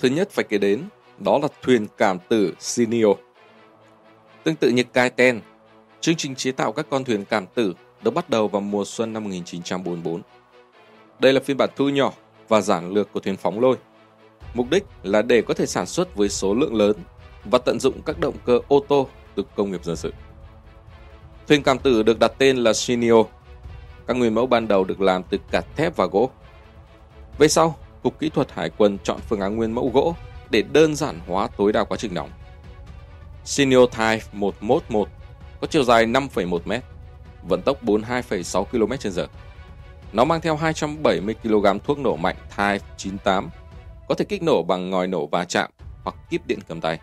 Thứ nhất phải kể đến đó là thuyền cảm tử Sinio. Tương tự như Kaiten, chương trình chế tạo các con thuyền cảm tử được bắt đầu vào mùa xuân năm 1944. Đây là phiên bản thu nhỏ và giản lược của thuyền phóng lôi. Mục đích là để có thể sản xuất với số lượng lớn và tận dụng các động cơ ô tô từ công nghiệp dân sự. Thuyền cảm tử được đặt tên là Sinio. Các nguyên mẫu ban đầu được làm từ cả thép và gỗ. Về sau, Cục Kỹ thuật Hải quân chọn phương án nguyên mẫu gỗ để đơn giản hóa tối đa quá trình đóng. Siniotype 111 có chiều dài 5,1 m, vận tốc 42,6 km/h. Nó mang theo 270 kg thuốc nổ mạnh Type 98, có thể kích nổ bằng ngòi nổ va chạm hoặc kíp điện cầm tay.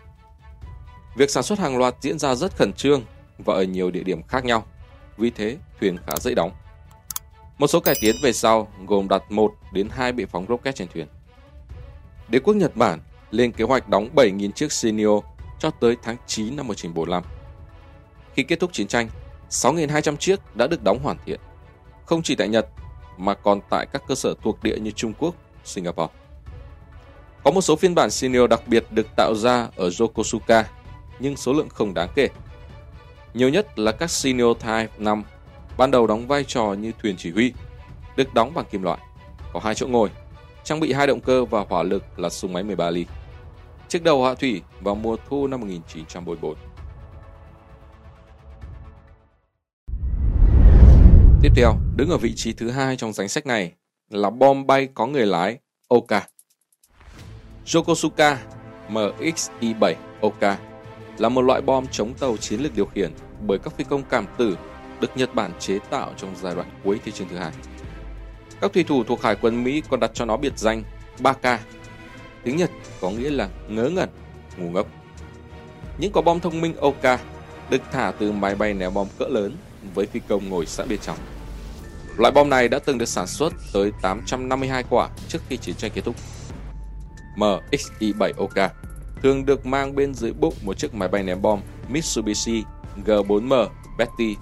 Việc sản xuất hàng loạt diễn ra rất khẩn trương và ở nhiều địa điểm khác nhau, vì thế thuyền khá dễ đóng. Một số cải tiến về sau gồm đặt 1 đến 2 bệ phóng rocket trên thuyền. Đế quốc Nhật Bản lên kế hoạch đóng 7.000 chiếc Shinio cho tới tháng 9 năm 1945. Khi kết thúc chiến tranh, 6.200 chiếc đã được đóng hoàn thiện, không chỉ tại Nhật mà còn tại các cơ sở thuộc địa như Trung Quốc, Singapore. Có một số phiên bản Shinio đặc biệt được tạo ra ở Yokosuka, nhưng số lượng không đáng kể. Nhiều nhất là các Shinio Type 5 ban đầu đóng vai trò như thuyền chỉ huy, được đóng bằng kim loại, có hai chỗ ngồi, trang bị hai động cơ và hỏa lực là súng máy 13 ly. Chiếc đầu hạ thủy vào mùa thu năm 1944. Tiếp theo, đứng ở vị trí thứ hai trong danh sách này là bom bay có người lái Oka. Yokosuka MXI-7 Oka là một loại bom chống tàu chiến lược điều khiển bởi các phi công cảm tử được Nhật Bản chế tạo trong giai đoạn cuối Thế chiến thứ hai. Các thủy thủ thuộc Hải quân Mỹ còn đặt cho nó biệt danh Baka. Tiếng Nhật có nghĩa là ngớ ngẩn, ngu ngốc. Những quả bom thông minh Oka được thả từ máy bay ném bom cỡ lớn với phi công ngồi sẵn bên trong. Loại bom này đã từng được sản xuất tới 852 quả trước khi chiến tranh kết thúc. MXI-7 Oka thường được mang bên dưới bụng một chiếc máy bay ném bom Mitsubishi G4M Betty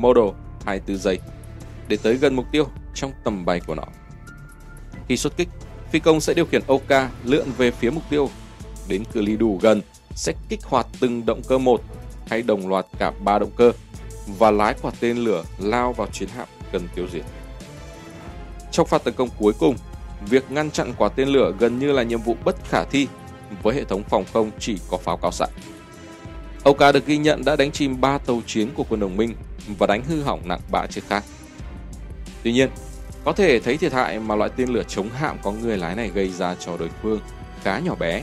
Model 24 giây để tới gần mục tiêu trong tầm bay của nó. Khi xuất kích, phi công sẽ điều khiển OK lượn về phía mục tiêu. Đến cự ly đủ gần sẽ kích hoạt từng động cơ một hay đồng loạt cả ba động cơ và lái quả tên lửa lao vào chiến hạm cần tiêu diệt. Trong pha tấn công cuối cùng, việc ngăn chặn quả tên lửa gần như là nhiệm vụ bất khả thi với hệ thống phòng không chỉ có pháo cao xạ. Oka được ghi nhận đã đánh chìm 3 tàu chiến của quân đồng minh và đánh hư hỏng nặng ba chiếc khác. Tuy nhiên, có thể thấy thiệt hại mà loại tên lửa chống hạm có người lái này gây ra cho đối phương khá nhỏ bé,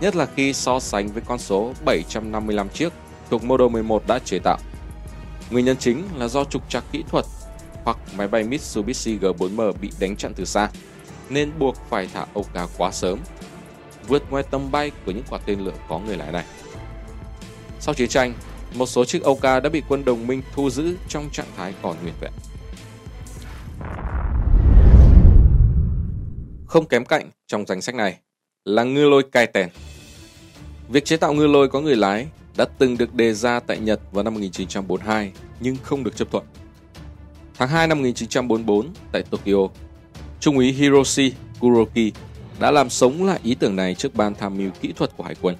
nhất là khi so sánh với con số 755 chiếc thuộc Model 11 đã chế tạo. Nguyên nhân chính là do trục trặc kỹ thuật hoặc máy bay Mitsubishi G4M bị đánh chặn từ xa, nên buộc phải thả Oka quá sớm, vượt ngoài tầm bay của những quả tên lửa có người lái này. Sau chiến tranh, một số chiếc Oka đã bị quân đồng minh thu giữ trong trạng thái còn nguyên vẹn. Không kém cạnh trong danh sách này là ngư lôi Kaiten. Việc chế tạo ngư lôi có người lái đã từng được đề ra tại Nhật vào năm 1942 nhưng không được chấp thuận. Tháng 2 năm 1944 tại Tokyo, Trung úy Hiroshi Kuroki đã làm sống lại ý tưởng này trước ban tham mưu kỹ thuật của Hải quân.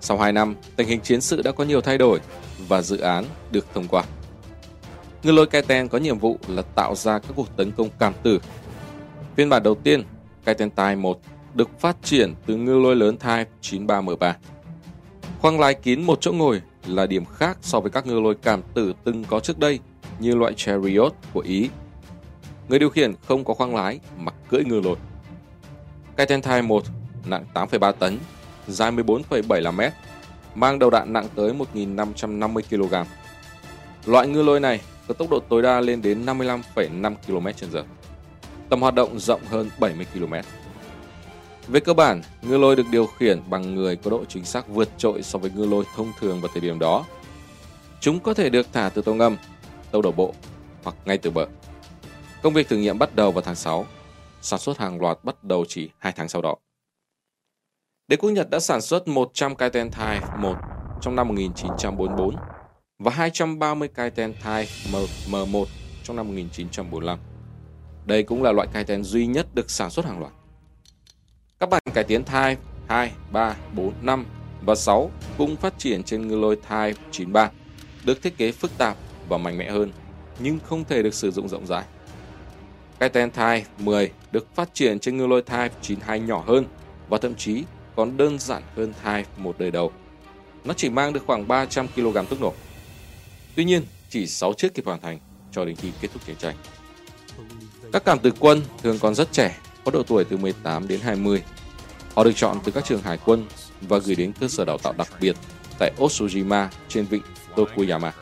Sau 2 năm, tình hình chiến sự đã có nhiều thay đổi và dự án được thông qua. Ngư lôi Kaiten có nhiệm vụ là tạo ra các cuộc tấn công cảm tử. Phiên bản đầu tiên, Kaiten Tai 1, được phát triển từ ngư lôi lớn Type 93M3. Khoang lái kín một chỗ ngồi là điểm khác so với các ngư lôi cảm tử từng có trước đây như loại Chariot của Ý. Người điều khiển không có khoang lái mà cưỡi ngư lôi. Kaiten Tai 1 nặng 8,3 tấn dài 14,75 m, mang đầu đạn nặng tới 1.550 kg. Loại ngư lôi này có tốc độ tối đa lên đến 55,5 km/h. Tầm hoạt động rộng hơn 70 km. Về cơ bản, ngư lôi được điều khiển bằng người có độ chính xác vượt trội so với ngư lôi thông thường vào thời điểm đó. Chúng có thể được thả từ tàu ngầm, tàu đổ bộ hoặc ngay từ bờ. Công việc thử nghiệm bắt đầu vào tháng 6, sản xuất hàng loạt bắt đầu chỉ 2 tháng sau đó. Đế quốc Nhật đã sản xuất 100 Kaiten Type 1 trong năm 1944 và 230 Kaiten Type M1 trong năm 1945. Đây cũng là loại Kaiten duy nhất được sản xuất hàng loạt. Các bản cải tiến Type 2, 3, 4, 5 và 6 cũng phát triển trên ngư lôi Type 93, được thiết kế phức tạp và mạnh mẽ hơn, nhưng không thể được sử dụng rộng rãi. Kaiten Type 10 được phát triển trên ngư lôi Type 92 nhỏ hơn và thậm chí còn đơn giản hơn hai một đời đầu. Nó chỉ mang được khoảng 300 kg thuốc nổ. Tuy nhiên, chỉ 6 chiếc kịp hoàn thành cho đến khi kết thúc chiến tranh. Các cảm tử quân thường còn rất trẻ, có độ tuổi từ 18 đến 20. Họ được chọn từ các trường hải quân và gửi đến cơ sở đào tạo đặc biệt tại Otsujima trên vịnh Tokuyama.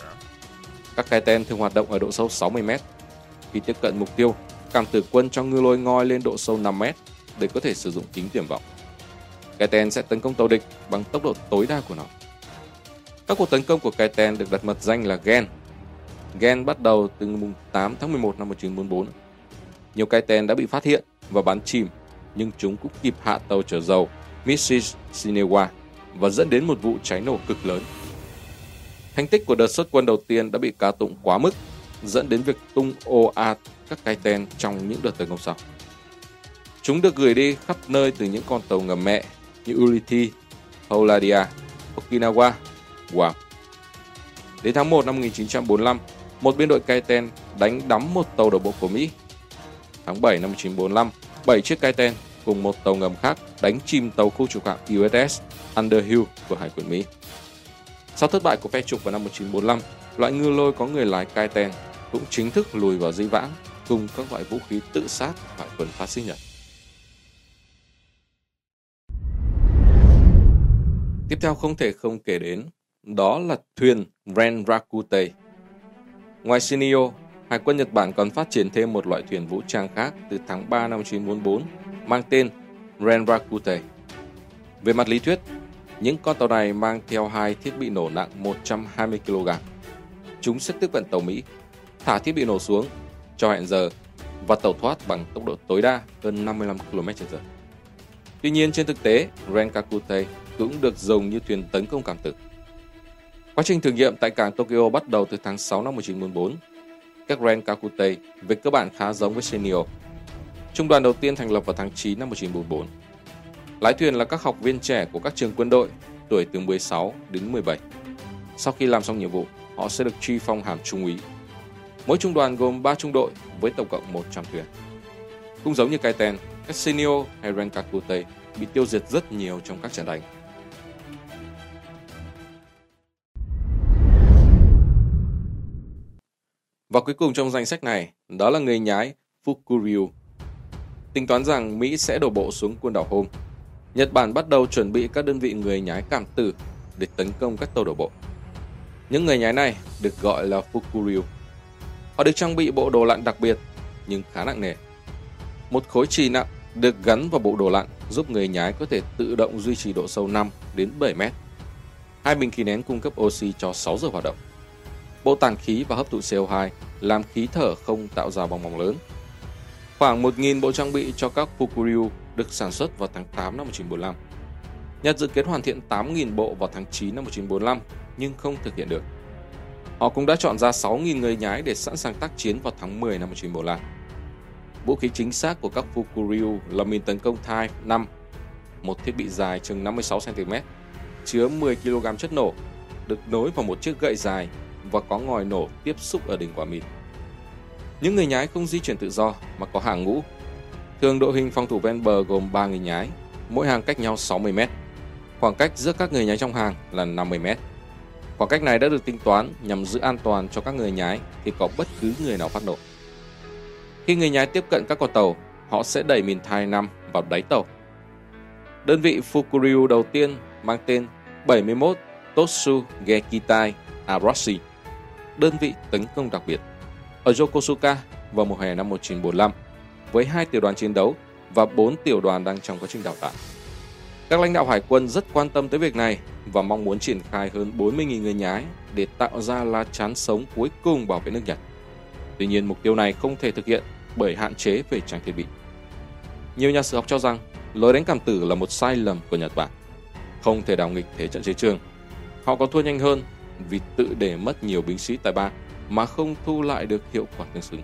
Các cái tên thường hoạt động ở độ sâu 60 m. Khi tiếp cận mục tiêu, cảm tử quân cho ngư lôi ngoi lên độ sâu 5 m để có thể sử dụng kính tiềm vọng. Cái tên sẽ tấn công tàu địch bằng tốc độ tối đa của nó. Các cuộc tấn công của Kaiten được đặt mật danh là Gen. Gen bắt đầu từ ngày 8 tháng 11 năm 1944. Nhiều Kaiten đã bị phát hiện và bắn chìm, nhưng chúng cũng kịp hạ tàu chở dầu Mrs. Sinewa và dẫn đến một vụ cháy nổ cực lớn. Thành tích của đợt xuất quân đầu tiên đã bị ca tụng quá mức, dẫn đến việc tung ồ ạt các Kaiten trong những đợt tấn công sau. Chúng được gửi đi khắp nơi từ những con tàu ngầm mẹ như Ulithi, Hauladia, Okinawa Guam. Đến tháng 1 năm 1945, một biên đội Kaiten đánh đắm một tàu đổ bộ của Mỹ. Tháng 7 năm 1945, 7 chiếc Kaiten cùng một tàu ngầm khác đánh chìm tàu khu trục hạm USS Underhill của Hải quân Mỹ. Sau thất bại của phe trục vào năm 1945, loại ngư lôi có người lái Kaiten cũng chính thức lùi vào dĩ vãng cùng các loại vũ khí tự sát hải quân phát xít Nhật. Tiếp theo không thể không kể đến đó là thuyền Renrakute. Ngoài Shinio, Hải quân Nhật Bản còn phát triển thêm một loại thuyền vũ trang khác từ tháng 3 năm 1944 mang tên Renrakute. Về mặt lý thuyết, những con tàu này mang theo hai thiết bị nổ nặng 120 kg. Chúng sẽ tiếp cận tàu Mỹ, thả thiết bị nổ xuống, cho hẹn giờ và tàu thoát bằng tốc độ tối đa hơn 55 km/h. Tuy nhiên trên thực tế, Renkakute cũng được dùng như thuyền tấn công cảm tử. Quá trình thử nghiệm tại cảng Tokyo bắt đầu từ tháng 6 năm 1944. Các Ren Kakute về cơ bản khá giống với Senio. Trung đoàn đầu tiên thành lập vào tháng 9 năm 1944. Lái thuyền là các học viên trẻ của các trường quân đội, tuổi từ 16 đến 17. Sau khi làm xong nhiệm vụ, họ sẽ được truy phong hàm trung úy. Mỗi trung đoàn gồm 3 trung đội với tổng cộng 100 thuyền. Cũng giống như Kaiten, các Senio hay Renkakute bị tiêu diệt rất nhiều trong các trận đánh. Và cuối cùng trong danh sách này, đó là người nhái Fukuryu. Tính toán rằng Mỹ sẽ đổ bộ xuống quần đảo Hôm. Nhật Bản bắt đầu chuẩn bị các đơn vị người nhái cảm tử để tấn công các tàu đổ bộ. Những người nhái này được gọi là Fukuryu. Họ được trang bị bộ đồ lặn đặc biệt nhưng khá nặng nề. Một khối trì nặng được gắn vào bộ đồ lặn giúp người nhái có thể tự động duy trì độ sâu 5 đến 7 mét. Hai bình khí nén cung cấp oxy cho 6 giờ hoạt động. Bộ tàng khí và hấp thụ CO2 làm khí thở không tạo ra bong bóng lớn. Khoảng 1.000 bộ trang bị cho các Fukuryu được sản xuất vào tháng 8 năm 1945. Nhật dự kiến hoàn thiện 8.000 bộ vào tháng 9 năm 1945 nhưng không thực hiện được. Họ cũng đã chọn ra 6.000 người nhái để sẵn sàng tác chiến vào tháng 10 năm 1945. Vũ khí chính xác của các Fukuryu là mìn tấn công Type 5, một thiết bị dài chừng 56cm, chứa 10 kg chất nổ, được nối vào một chiếc gậy dài và có ngòi nổ tiếp xúc ở đỉnh quả mìn. Những người nhái không di chuyển tự do mà có hàng ngũ. Thường đội hình phòng thủ ven bờ gồm 3 người nhái, mỗi hàng cách nhau 60 mét, Khoảng cách giữa các người nhái trong hàng là 50 mét. Khoảng cách này đã được tính toán nhằm giữ an toàn cho các người nhái khi có bất cứ người nào phát nổ. Khi người nhái tiếp cận các con tàu, họ sẽ đẩy mìn thai 5 vào đáy tàu. Đơn vị Fukuryu đầu tiên mang tên 71 Totsu Gekitai Arashi đơn vị tấn công đặc biệt, ở Yokosuka vào mùa hè năm 1945 với hai tiểu đoàn chiến đấu và bốn tiểu đoàn đang trong quá trình đào tạo. Các lãnh đạo hải quân rất quan tâm tới việc này và mong muốn triển khai hơn 40.000 người nhái để tạo ra lá chắn sống cuối cùng bảo vệ nước Nhật. Tuy nhiên mục tiêu này không thể thực hiện bởi hạn chế về trang thiết bị. Nhiều nhà sử học cho rằng lối đánh cảm tử là một sai lầm của Nhật Bản. Không thể đảo nghịch thế trận chiến trường. Họ có thua nhanh hơn vì tự để mất nhiều binh sĩ tại ba mà không thu lại được hiệu quả tương xứng.